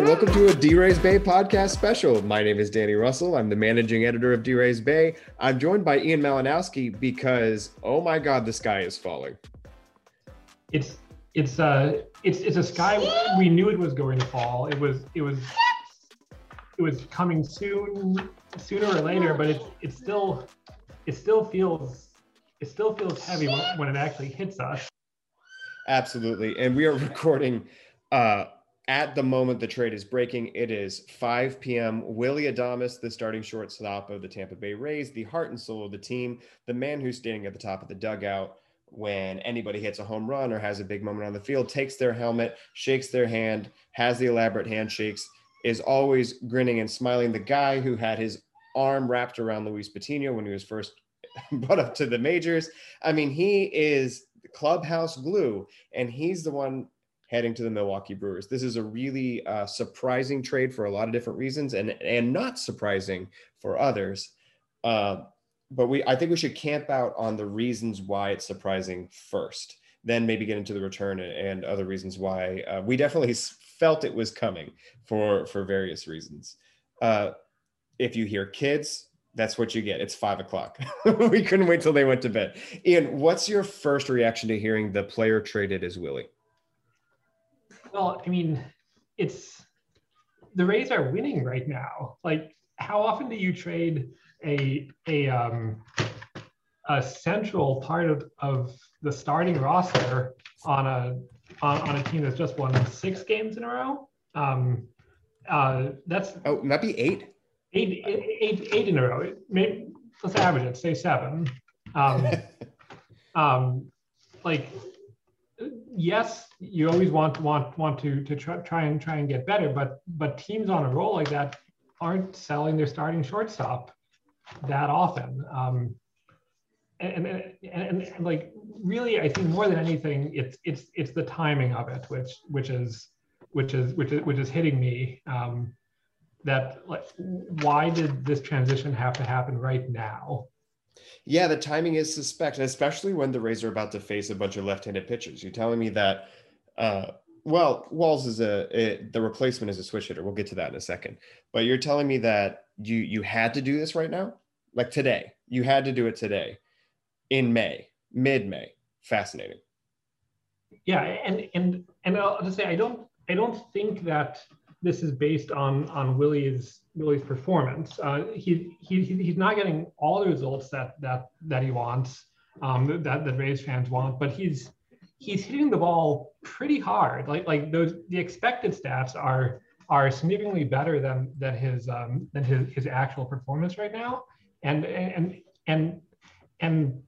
And welcome to a D-Rays Bay podcast special. My name is Danny Russell. I'm the managing editor of D-Rays Bay. I'm joined by Ian Malinowski because, oh my God, the sky is falling. It's it's uh it's it's a sky we knew it was going to fall. It was it was it was coming soon sooner or later, but it it still it still feels it still feels heavy when, when it actually hits us. Absolutely. And we are recording uh at the moment the trade is breaking, it is 5 p.m. Willy Adames, the starting shortstop of the Tampa Bay Rays, the heart and soul of the team, the man who's standing at the top of the dugout when anybody hits a home run or has a big moment on the field, takes their helmet, shakes their hand, has the elaborate handshakes, is always grinning and smiling. The guy who had his arm wrapped around Luis Patino when he was first brought up to the majors. I mean, he is clubhouse glue, and he's the one heading to the Milwaukee Brewers. This is a really uh, surprising trade for a lot of different reasons, and and not surprising for others. Uh, but we, I think we should camp out on the reasons why it's surprising first, then maybe get into the return and other reasons why uh, we definitely felt it was coming for for various reasons. Uh, if you hear kids, that's what you get. It's five o'clock. we couldn't wait till they went to bed. Ian, what's your first reaction to hearing the player traded as Willy? Well, I mean, it's the Rays are winning right now. Like, how often do you trade a a um, a central part of, of the starting roster on a on, on a team that's just won six games in a row? Um, uh, that's oh, might be eight. Eight, eight, eight in a row. Maybe, let's average it. Say seven. Um, um, like yes, you always want want want to to try, try and try and get better, but but teams on a roll like that aren't selling their starting shortstop that often. Um, and, and, and, and, like really, I think more than anything, it's it's it's the timing of it, which which is which is which is which is hitting me. Um, that like, why did this transition have to happen right now? Yeah, the timing is suspect, especially when the Rays are about to face a bunch of left-handed pitchers. You're telling me that, uh, well, Walls is a the replacement is a switch hitter. We'll get to that in a second. But you're telling me that you you had to do this right now, like today. You had to do it today, in May, mid-May. Fascinating. Yeah, and and and I'll just say I don't I don't think that this is based on on Willy's Willy's performance. Uh, he, he he's not getting all the results that that that he wants, um, that that Rays fans want, but he's he's hitting the ball pretty hard. Like like those the expected stats are are significantly better than than his um, than his his actual performance right now, and and and and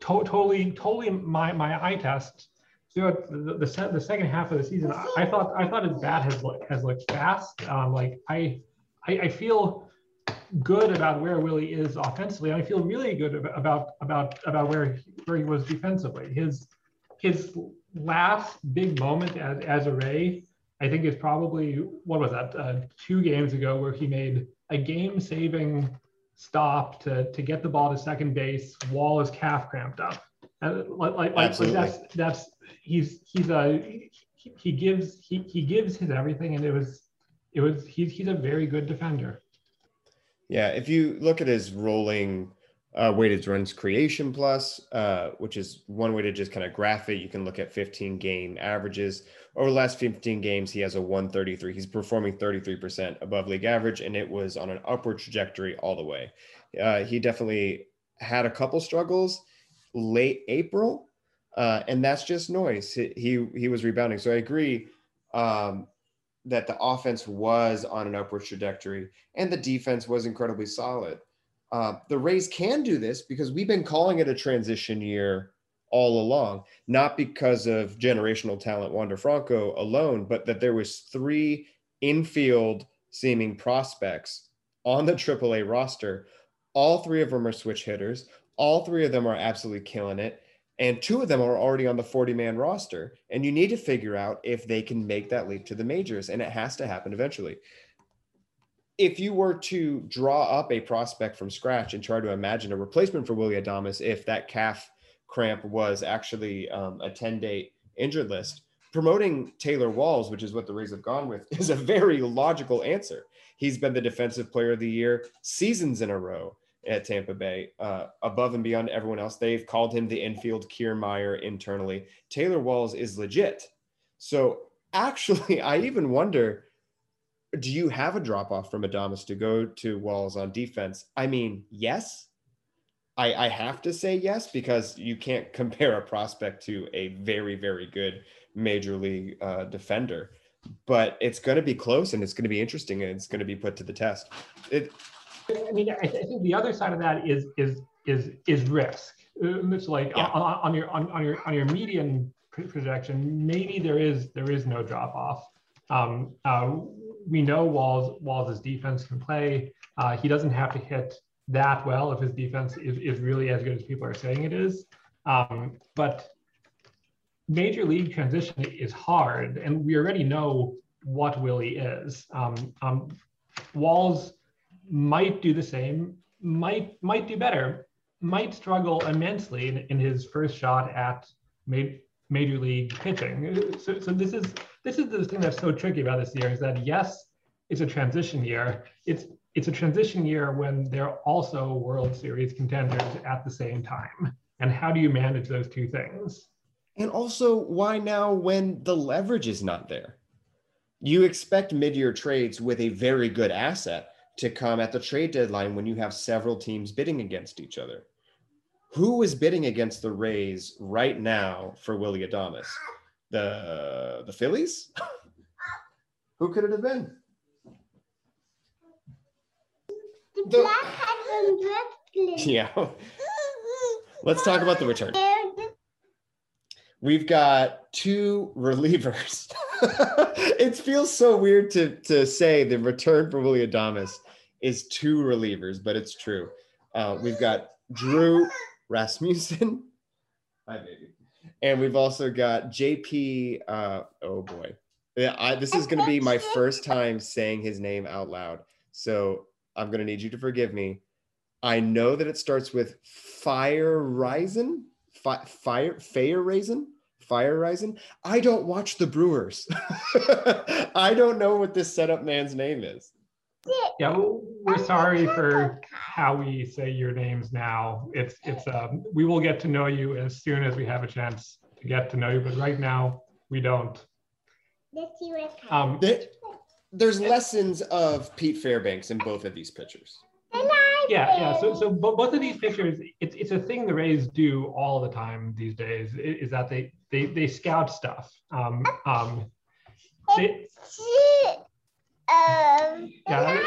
to- totally totally my my eye test throughout the, the, the, second half of the season, I thought I thought his bat has looked has looked fast. Um, like I, I, I feel good about where Willy is offensively. I feel really good about about about where he, where he was defensively. His his last big moment as, as a Ray, I think is probably what was that uh, two games ago where he made a game saving stop to to get the ball to second base while his calf cramped up. And like, like, like that's that's he's he's a he, he gives he, he gives his everything and it was it was he's he's a very good defender. Yeah if you look at his rolling uh, weighted runs created plus uh, which is one way to just kind of graph it you can look at 15 game averages. Over the last 15 games he has a 133 he's performing 33% above league average and it was on an upward trajectory all the way. Uh, he definitely had a couple struggles late april uh, and that's just noise. He, he, he was rebounding. So I agree um, that the offense was on an upward trajectory, and the defense was incredibly solid. Uh, the Rays can do this because we've been calling it a transition year all along, not because of generational talent Wander Franco alone, but that there was three infield seeming prospects on the AAA roster. All three of them are switch hitters. All three of them are absolutely killing it. And two of them are already on the 40 man roster. And you need to figure out if they can make that leap to the majors. And it has to happen eventually. If you were to draw up a prospect from scratch and try to imagine a replacement for Willy Adames if that calf cramp was actually um, a 10 day injured list promoting Taylor Walls, which is what the Rays have gone with, is a very logical answer. He's been the defensive player of the year seasons in a row at Tampa Bay, uh, above and beyond everyone else. They've called him the infield Kiermaier internally. Taylor Walls is legit. So actually, I even wonder do you have a drop off from Adames to go to Walls on defense? I mean, yes. I, I have to say yes because you can't compare a prospect to a very, very good major league uh, defender. But it's going to be close and it's going to be interesting and it's going to be put to the test. It, I mean, I, think the other side of that is is is is risk. It's like yeah. on, on, your on, on your on your median projection, maybe there is there is no drop off. Um, uh, we know Walls Walls' defense can play. Uh, he doesn't have to hit that well if his defense is, is really as good as people are saying it is. Um, but major league transition is hard, and we already know what Willy is. Um, um, Walls might do the same, might might do better, might struggle immensely in, in his first shot at ma- major league pitching. So, so this is this is the thing that's so tricky about this year is that yes, it's a transition year. It's it's a transition year when they're also World Series contenders at the same time. And how do you manage those two things? And also, why now when the leverage is not there? You expect mid year trades with a very good asset to come at the trade deadline when you have several teams bidding against each other. Who is bidding against the Rays right now for Willy Adames? The the Phillies? Who could it have been? The, Black Husband. yeah. Let's talk about the return. We've got two relievers. it feels so weird to, to say the return for Willy Adames is two relievers, but it's true. Uh, we've got Drew Rasmussen. Hi, baby. And we've also got JP. Uh, oh boy, yeah, I, this is going to be my first time saying his name out loud, so I'm going to need you to forgive me. I know that it starts with Fire Raisin, Fi- Fire Fire Raisin, Fire Raisin. I don't watch the Brewers. I don't know what this setup man's name is yeah we're sorry for how we say your names now. It's it's um we will get to know you as soon as we have a chance to get to know you but right now we don't. Um there's lessons of pete fairbanks in both of these pictures. Yeah yeah so so both of these pictures it's, it's a thing the rays do all the time these days is that they they they scout stuff. Um um they, um, yeah,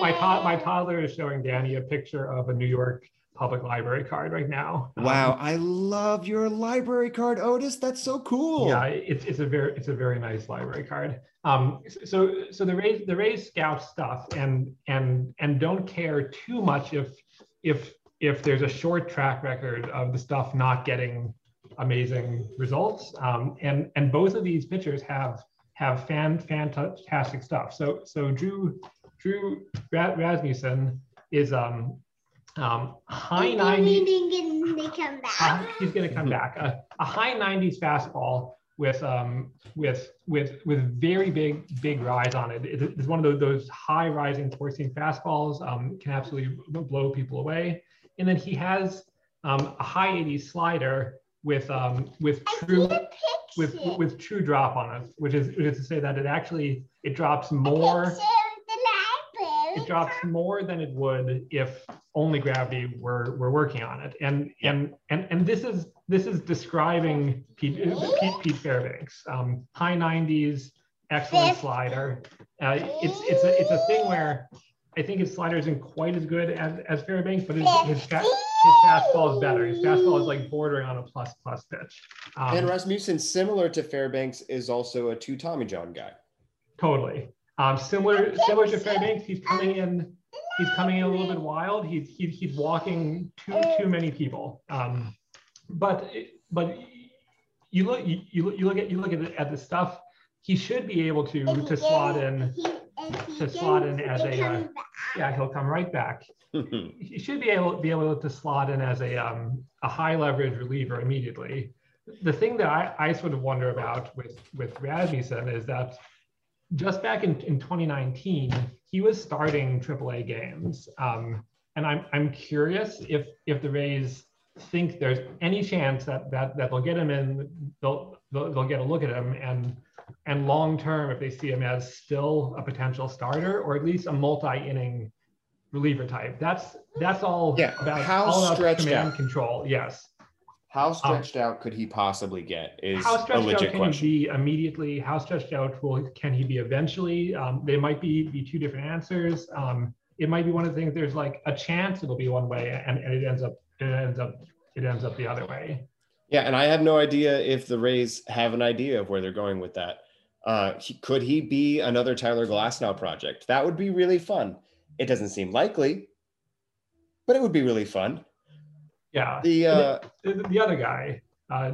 my, to- my toddler is showing Danny a picture of a New York public library card right now. Wow, um, I love your library card, Otis. That's so cool. Yeah, it's, it's a very it's a very nice library card. Um, so so the Rays the Rays scout stuff and and and don't care too much if if if there's a short track record of the stuff not getting amazing results. Um, and and both of these pitchers have have fan fantastic stuff. So so Drew Drew Rasmussen is um um high 90s. Uh, he's going to come back. A, a high 90s fastball with um with with with very big big rise on it. It's one of those, those high rising seam fastballs. Um, can absolutely blow people away. And then he has um, a high 80s slider with um with true with with true drop on it, which is which is to say that it actually it drops more. It drops more than it would if only gravity were were working on it, and and and and this is this is describing Pete Pete, Pete Fairbanks, um, high 90s, excellent slider. Uh, it's it's a it's a thing where I think his slider isn't quite as good as, as Fairbanks, but his, his, fa- his fastball is better. His fastball is like bordering on a plus plus pitch. Um, and Rasmussen, similar to Fairbanks, is also a two Tommy John guy. Totally. Um, similar similar to Fairbanks, he's coming in. He's coming in a little bit wild. He's he's, he's walking too too many people. Um, but but you look you, you look at you look at the, at the stuff. He should be able to to slot in to slot in as a uh, yeah he'll come right back. he should be able be able to slot in as a um, a high leverage reliever immediately. the thing that I, I sort of wonder about with with Rasmussen is that just back in, in 2019, he was starting AAA games. Um, and I'm, I'm curious if, if the Rays think there's any chance that, that, that they'll get him in, they'll, they'll, they'll get a look at him and, and long term, if they see him as still a potential starter or at least a multi-inning reliever type. That's that's all yeah. about how all stretched out. control. Yes. How stretched out could he possibly get? Is How a stretched out can question. he be immediately? How stretched out will can he be eventually? Um, they might be be two different answers. Um, it might be one of the things. There's like a chance it'll be one way, and, and it ends up it ends up it ends up the other way. Yeah, and I have no idea if the Rays have an idea of where they're going with that. Uh, he, could he be another Tyler Glasnow project? That would be really fun. It doesn't seem likely, but it would be really fun. Yeah. The uh, the, the other guy, uh,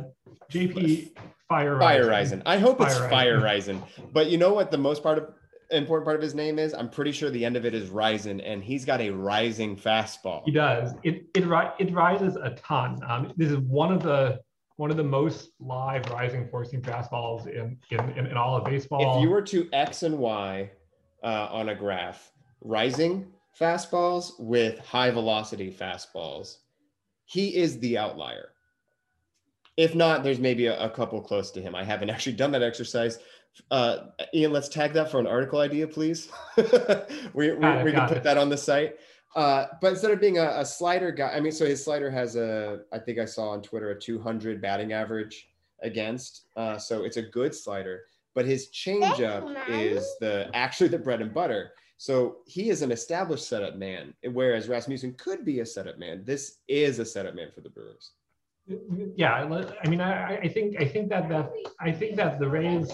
JP Fire Fire Rising. I hope it's Fire Fire Rising. Rising. But you know what the most part of important part of his name is? I'm pretty sure the end of it is Rising, and he's got a rising fastball. He does. It it it rises a ton. Um, this is one of the one of the most live rising four seam fastballs in, in in in all of baseball. If you were to X and Y uh, on a graph, rising fastballs with high velocity fastballs, he is the outlier. If not, there's maybe a, a couple close to him. I haven't actually done that exercise. Uh, Ian, let's tag that for an article idea, please. we we, it, we can put it. that on the site. Uh, but instead of being a, a slider guy, I mean, so his slider has a, I think I saw on Twitter, a 200 batting average against. Uh, so it's a good slider, but his changeup is the actually the bread and butter. So he is an established setup man, whereas Rasmussen could be a setup man. This is a setup man for the Brewers. yeah, I mean, I, I think I think that that I think that the Rays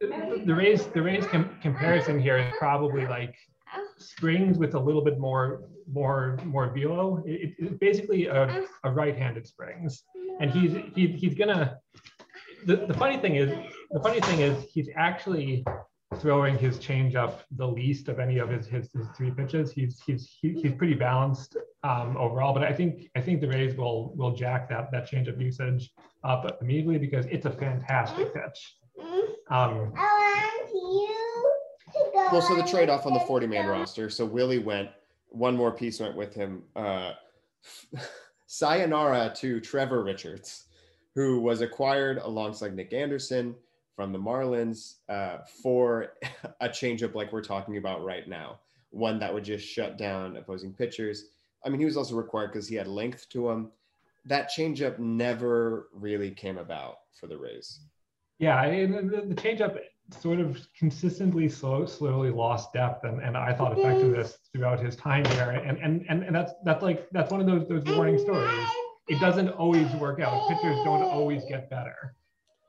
the Rays the Rays com- comparison here is probably like Springs with a little bit more more more velo. It, it's basically a, a right-handed Springs, and he's he, he's gonna. The, the funny thing is the funny thing is he's actually throwing his changeup the least of any of his his, his three pitches. He's he's he, he's pretty balanced um, overall, but I think I think the Rays will will jack that that changeup usage up immediately because it's a fantastic pitch. Um, Well, so the trade off on the 40 man roster. So Willie went, one more piece went with him. Uh, sayonara to Trevor Richards, who was acquired alongside Nick Anderson from the Marlins uh, for a changeup like we're talking about right now, one that would just shut down opposing pitchers. I mean, he was also required because he had length to him. That changeup never really came about for the Rays. Yeah, and the, the changeup sort of consistently slow, slowly lost depth, and, and I thought effectiveness throughout his time there. And and and, and that's that's like that's one of those those warning stories. It doesn't always work out. Pitchers don't always get better.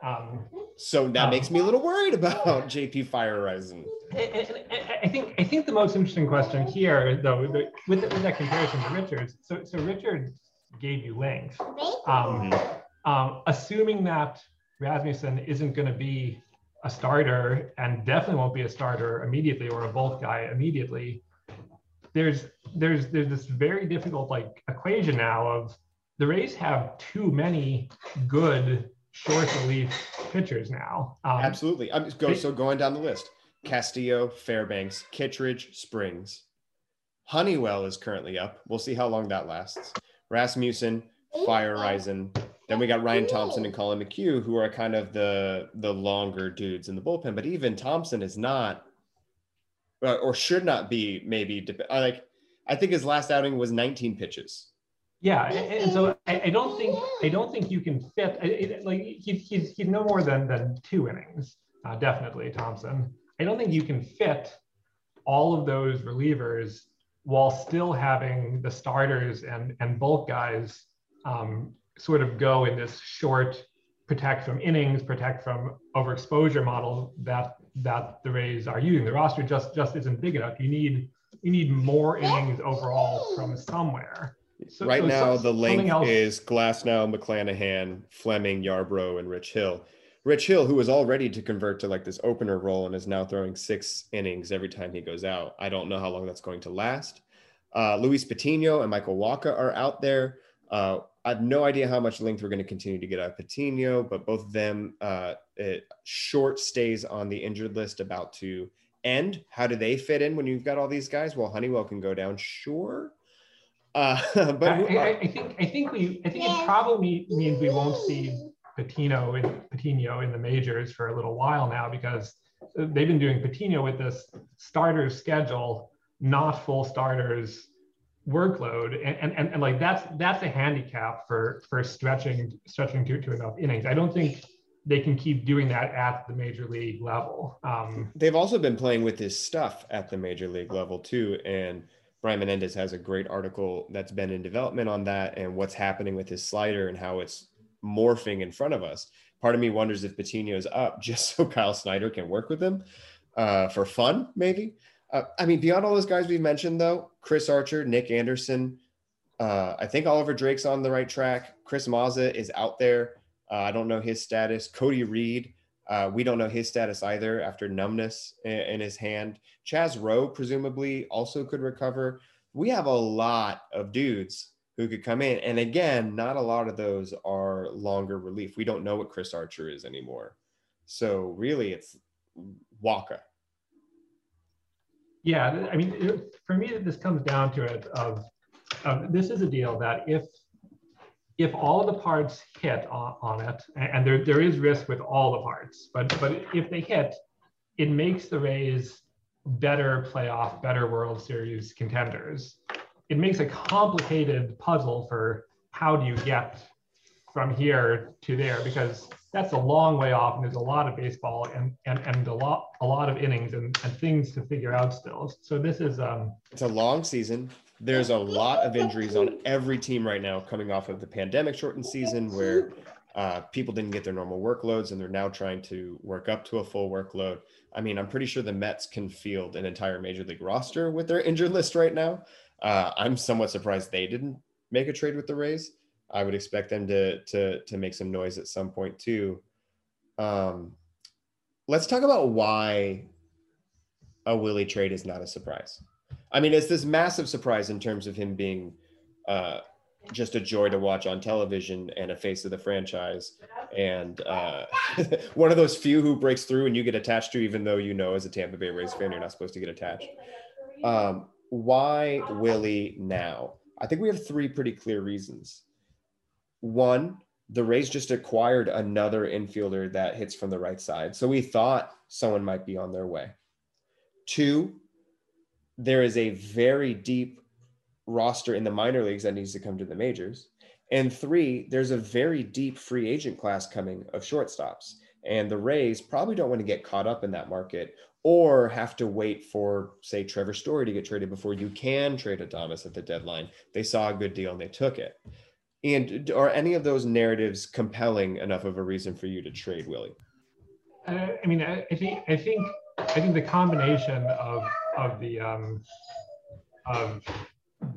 Um, So that Um, makes me a little worried about JP Fire Rising. and- and- and I think I think the most interesting question here, though, the- with, with that comparison to Richards. So so Richards gave you length. Um, um, assuming that Rasmussen isn't going to be a starter and definitely won't be a starter immediately or a bulk guy immediately, there's there's there's this very difficult like equation now of the Rays have too many good short relief pitchers now. Um, Absolutely. I'm just go so going down the list. Castillo, Fairbanks, Kittredge, Springs. Honeywell is currently up. We'll see how long that lasts. Rasmussen, Fire Rising. Then we got Ryan Thompson and Collin McHugh, who are kind of the the longer dudes in the bullpen. But even Thompson is not, or should not be, maybe. Like, I think his last outing was 19 pitches. Yeah, and, and so I, I don't think I don't think you can fit it, like he's he's he's no more than than two innings, uh, definitely Thompson. I don't think you can fit all of those relievers while still having the starters and and bulk guys um, sort of go in this short protect from innings, protect from overexposure model that that the Rays are using. The roster just just isn't big enough. You need you need more innings overall from somewhere. So- right so now, the length else- is Glasnow, McClanahan, Fleming, Yarbrough, and Rich Hill. Rich Hill, who was all ready to convert to like this opener role and is now throwing six innings every time he goes out. I don't know how long that's going to last. Uh, Luis Patino and Michael Wacha are out there. Uh, I have no idea how much length we're going to continue to get out of Patino, but both of them uh, short stays on the injured list about to end. How do they fit in when you've got all these guys? Well, Honeywell can go down, sure. Uh, but I, I, I, think I think we I think it probably means we won't see Patino in Patino in the majors for a little while now because they've been doing Patino with this starters schedule, not full starters workload and, and, and, and, like that's that's a handicap for for stretching stretching to, to enough innings. I don't think they can keep doing that at the major league level. Um, they've also been playing with this stuff at the major league level too and brian menendez has a great article that's been in development on that and what's happening with his slider and how it's morphing in front of us. Part of me wonders if Patino is up just so kyle snyder can work with him uh, for fun maybe uh, I mean, beyond all those guys we've mentioned, though, Chris Archer, Nick Anderson, uh, I think Oliver Drake's on the right track. Chris Mazza is out there. Uh, I don't know his status. Cody Reed, uh, we don't know his status either after numbness in, in, his hand. Chaz Roe, presumably, also could recover. We have a lot of dudes who could come in. And again, not a lot of those are longer relief. We don't know what Chris Archer is anymore. So really, it's Wacha yeah, I mean, it, for me, this comes down to it of, of this is a deal that if if all the parts hit on, on it, and there, there is risk with all the parts, but but if they hit, it makes the Rays better playoff, better World Series contenders. It makes a complicated puzzle for how do you get from here to there because that's a long way off and there's a lot of baseball and and, and a lot a lot of innings and, and things to figure out still. So this is um it's a long season. There's a lot of injuries on every team right now coming off of the pandemic shortened season where uh, people didn't get their normal workloads and they're now trying to work up to a full workload. I mean i'm pretty sure the mets can field an entire major league roster with their injured list right now. Uh, i'm somewhat surprised they didn't make a trade with the rays I would expect them to to to make some noise at some point too. Um, let's talk about why a Willy trade is not a surprise. I mean, it's this massive surprise in terms of him being uh, just a joy to watch on television and a face of the franchise, and uh, one of those few who breaks through and you get attached to, even though you know as a Tampa Bay Rays fan you're not supposed to get attached. Um, why Willy now? I think we have three pretty clear reasons. One, the Rays just acquired another infielder that hits from the right side. So we thought someone might be on their way. Two, there is a very deep roster in the minor leagues that needs to come to the majors. And three, there's a very deep free agent class coming of shortstops. And the Rays probably don't want to get caught up in that market or have to wait for, say, Trevor Story to get traded before you can trade Adames at the deadline. They saw a good deal and they took it. And are any of those narratives compelling enough of a reason for you to trade Willy? Uh, I mean, I, I, think I think I think the combination of of the um, of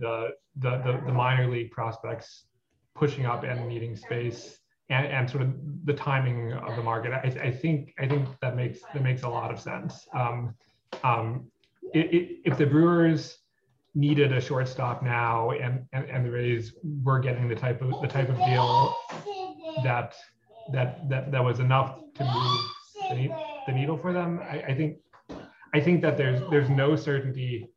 the, the the the minor league prospects pushing up and needing space and, and sort of the timing of the market, I, I think I think that makes that makes a lot of sense. Um, um, it, it, if the Brewers needed a shortstop now, and, and, and the Rays were getting the type of the type of deal that that that that was enough to move the, the needle for them. I, I think I think that there's there's no certainty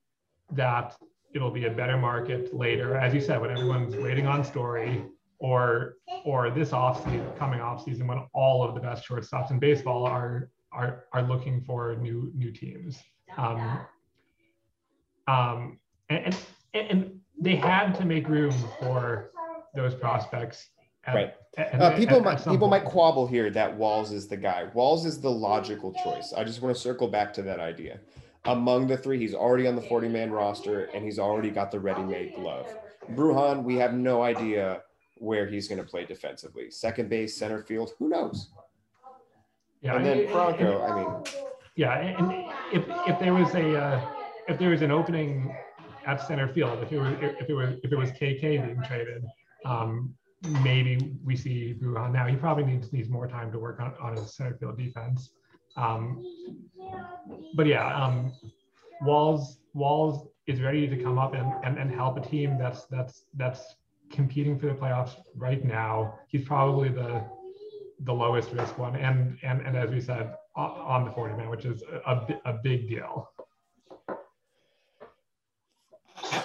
that it'll be a better market later, as you said, when everyone's waiting on Story, or or this off season, coming off season, when all of the best shortstops in baseball are are are looking for new new teams. Um, um, and, and, and they had to make room for those prospects. At, right. At, uh, people at, might people point. might quabble here that Walls is the guy. Walls is the logical choice. I just want to circle back to that idea. Among the three, he's already on the 40 man roster and he's already got the ready made glove. Bruján, we have no idea where he's going to play defensively. Second base, center field, who knows? Yeah, and then Franco, I mean, yeah, and if if there was a uh, if there was an opening at center field. If it was if it was if it was KK being traded, um, maybe we see Bruján now. He probably needs needs more time to work on, on his center field defense. Um, but yeah, um, Walls Walls is ready to come up and, and, and help a team that's that's that's competing for the playoffs right now, he's probably the the lowest risk one, and and and as we said, on the 40 man, which is a, a big deal.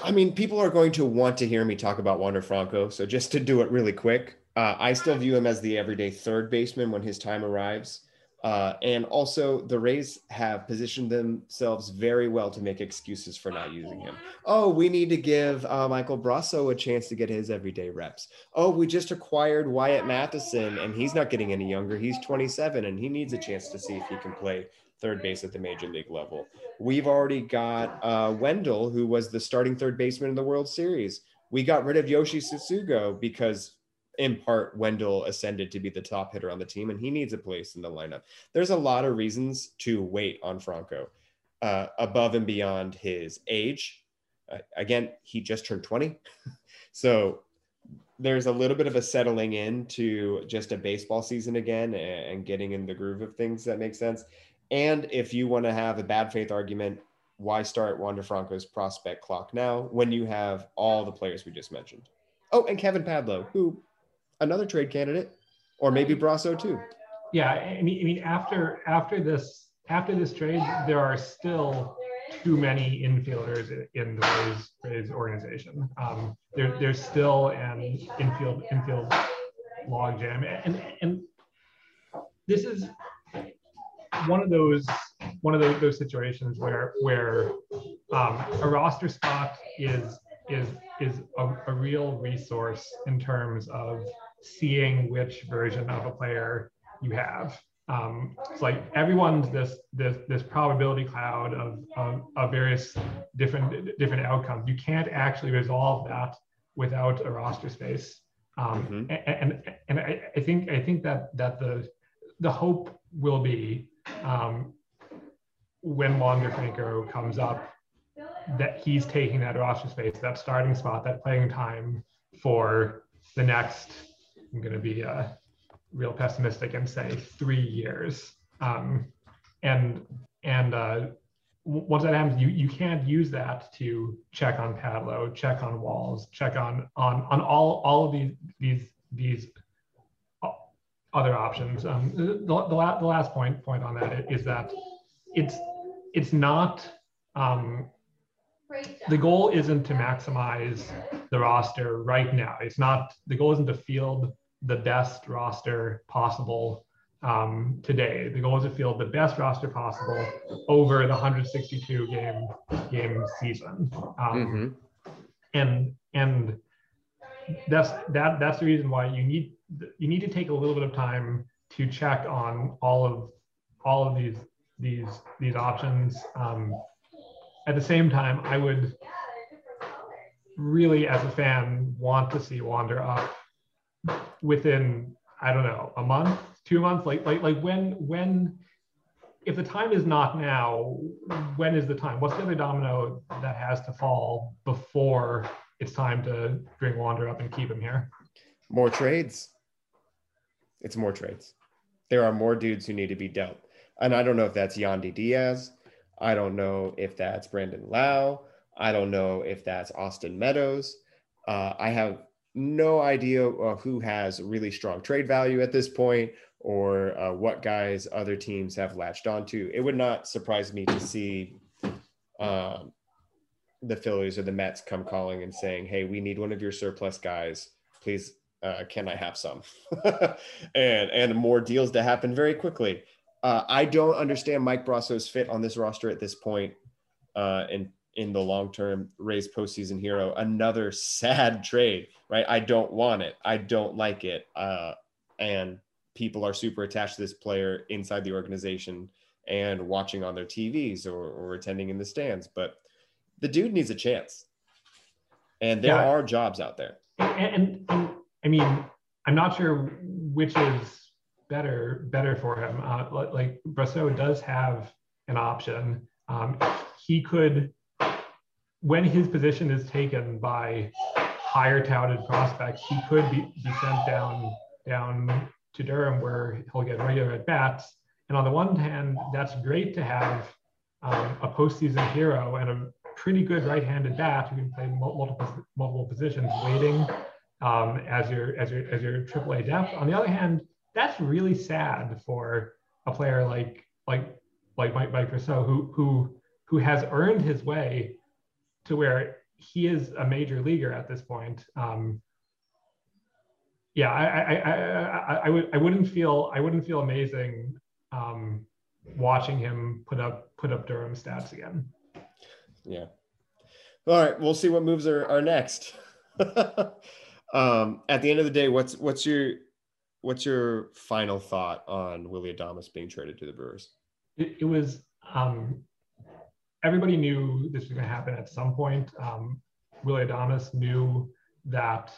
I mean, people are going to want to hear me talk about Wander Franco. So just to do it really quick, uh, I still view him as the everyday third baseman when his time arrives. Uh, and also, the Rays have positioned themselves very well to make excuses for not using him. Oh, we need to give uh, Michael Brosseau a chance to get his everyday reps. Oh, we just acquired Wyatt Mathisen, and he's not getting any younger. He's 27, and he needs a chance to see if he can play third base at the major league level. We've already got uh, Wendle, who was the starting third baseman in the World Series. We got rid of Yoshi Tsutsugo because in part Wendle ascended to be the top hitter on the team and he needs a place in the lineup. There's a lot of reasons to wait on Franco uh, above and beyond his age. Uh, again, he just turned 20. so there's a little bit of a settling in to just a baseball season again and, and getting in the groove of things that makes sense. And if you want to have a bad faith argument, why start Wander Franco's prospect clock now when you have all the players we just mentioned? Oh, and Kevin Padlo, who another trade candidate, or maybe Brosseau too. Yeah, I mean, I mean, after after this after this trade, there are still too many infielders in the Rays, Rays organization. Um, there, there's still an infield infield logjam, and and this is one of those one of those, those situations where where um, a roster spot is is is a, a real resource in terms of seeing which version of a player you have. Um, it's like everyone's this this this probability cloud of, of, of various different different outcomes. You can't actually resolve that without a roster space. Um, mm-hmm. and, and I, I think I think that that the the hope will be um, when Wander Franco comes up that he's taking that roster space, that starting spot, that playing time for the next I'm going to be uh, real pessimistic and say three years. Um, and and uh, once that happens, you you can't use that to check on Padlo, check on Walls, check on on on all all of these these these other options. Um, the, the, la- the last point point on that is that it's it's not um, the goal isn't to maximize the roster right now. It's not the goal isn't to field the best roster possible um, today. The goal is to field the best roster possible over the 162 game game season. Um, mm-hmm. And and that's that that's the reason why you need you need to take a little bit of time to check on all of all of these these these options. Um, at the same time, I would really, as a fan, want to see Wander up within I don't know a month, two months, like like like when when if the time is not now, when is the time? What's the other domino that has to fall before it's time to bring Wander up and keep him here? More trades. It's more trades. There are more dudes who need to be dealt. And I don't know if that's Yandy Diaz. I don't know if that's Brandon Lowe. I don't know if that's Austin Meadows. Uh, I have no idea uh, who has really strong trade value at this point or uh, what guys other teams have latched onto. It would not surprise me to see um, the Phillies or the Mets come calling and saying, "Hey, we need one of your surplus guys. Please, uh, can I have some?" and and more deals to happen very quickly. Uh, I don't understand Mike Brosseau's fit on this roster at this point, uh, and in the long term Rays postseason hero. Another sad trade, right? I don't want it. I don't like it. Uh, and people are super attached to this player inside the organization and watching on their TVs or, or attending in the stands. But the dude needs a chance. And there yeah. are jobs out there. And, and, and, I mean, I'm not sure which is better better for him. Uh, like Brosseau does have an option. Um, he could when his position is taken by higher touted prospects, he could be, be sent down down to Durham where he'll get regular at bats. And on the one hand, that's great to have um, a postseason hero and a pretty good right-handed bat who can play multiple multiple positions waiting um, as your as your as your AAA depth. On the other hand, that's really sad for a player like like like Mike Mike Brosseau, who who who has earned his way to where he is a major leaguer at this point. Um, yeah, I, I, I, I, would I wouldn't feel I wouldn't feel amazing um, watching him put up put up Durham stats again. Yeah. All right, we'll see what moves are, are next. um, at the end of the day, what's what's your what's your final thought on Willy Adames being traded to the Brewers? It, it was um, everybody knew this was going to happen at some point. Um, Willy Adames knew that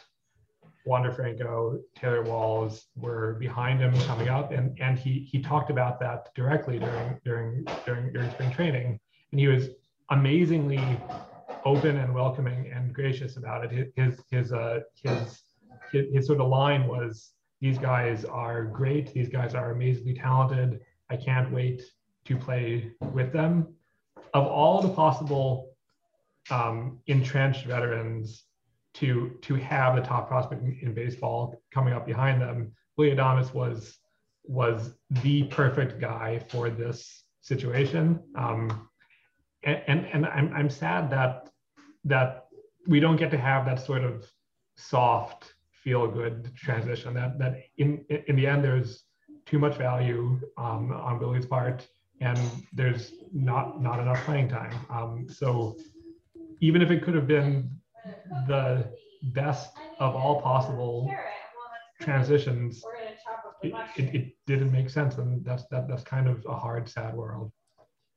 Wander Franco, Taylor Walls were behind him coming up, and and he he talked about that directly during during during during spring training, and he was amazingly open and welcoming and gracious about it. His his uh, his, his his sort of line was, "These guys are great. These guys are amazingly talented. I can't wait to play with them." Of all the possible um, entrenched veterans to to have the top prospect in, in baseball coming up behind them, Willy Adames was was the perfect guy for this situation. Um, and and, and I'm, I'm sad that that we don't get to have that sort of soft feel good transition that that in in the end there's too much value um, on Willy's part and there's not not enough playing time. Um, so even if it could have been the best of all possible transitions, it, it, it, didn't make sense, and that's that that's kind of a hard, sad world.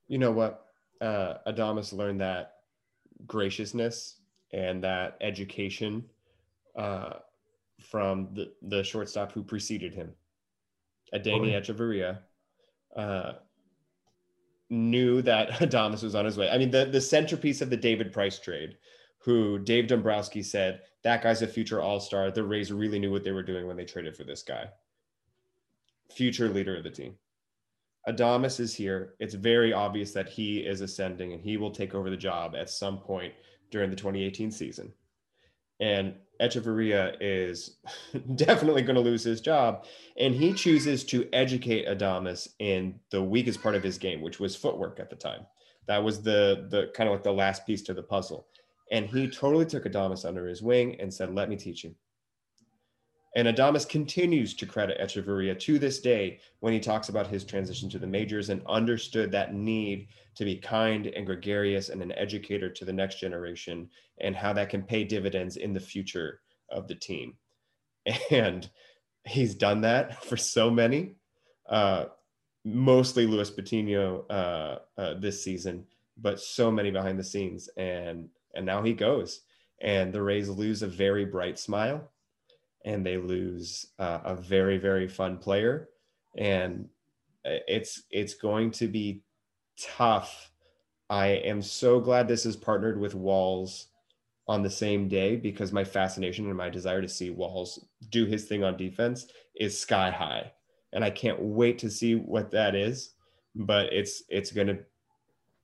You know what? Uh, Adames learned that graciousness and that education uh, from the, the shortstop who preceded him, Adeiny oh, Hechavarria, uh, knew that Adames was on his way. I mean, the, the centerpiece of the David Price trade who Dave Dombrowski said that guy's a future all star. The Rays really knew what they were doing when they traded for this guy. Future leader of the team. Adames is here. It's very obvious that he is ascending and he will take over the job at some point during the 2018 season. And Hechavarria is definitely going to lose his job. And he chooses to educate Adames in the weakest part of his game, which was footwork at the time. That was the the kind of like the last piece to the puzzle. And he totally took Adames under his wing and said, Let me teach you. And Adames continues to credit Hechavarria to this day when he talks about his transition to the majors and understood that need to be kind and gregarious and an educator to the next generation and how that can pay dividends in the future of the team. And he's done that for so many, uh, mostly Luis Patino uh, uh, this season, but so many behind the scenes. And and now he goes. And the Rays lose a very bright smile, and they lose uh, a very very fun player, and it's it's going to be tough. I am so glad this is partnered with Walls on the same day because my fascination and my desire to see Walls do his thing on defense is sky high. And I can't wait to see what that is. But it's it's gonna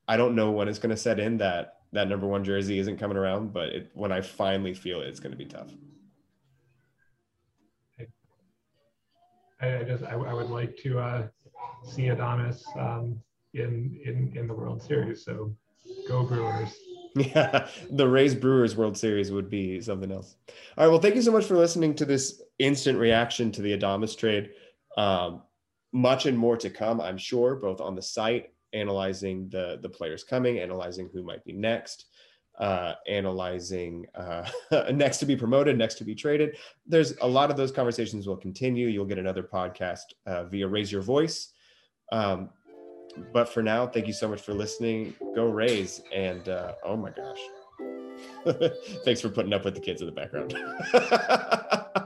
I don't know when it's gonna set in that that number one jersey isn't coming around, but it, when I finally feel it, it's going to be tough. I, I just I, I, would like to uh, see Adames um, in in in the World Series. So go Brewers. Yeah, the Rays Brewers World Series would be something else. All right. Well, thank you so much for listening to this instant reaction to the Adames trade. Um, much and more to come, I'm sure, both on the site analyzing the the players coming, analyzing who might be next, uh, analyzing uh, next to be promoted, next to be traded. There's a lot of those conversations will continue. You'll get another podcast uh, via Raise Your Voice. Um, but for now, thank you so much for listening. Go Rays. and uh, oh my gosh. Thanks for putting up with the kids in the background.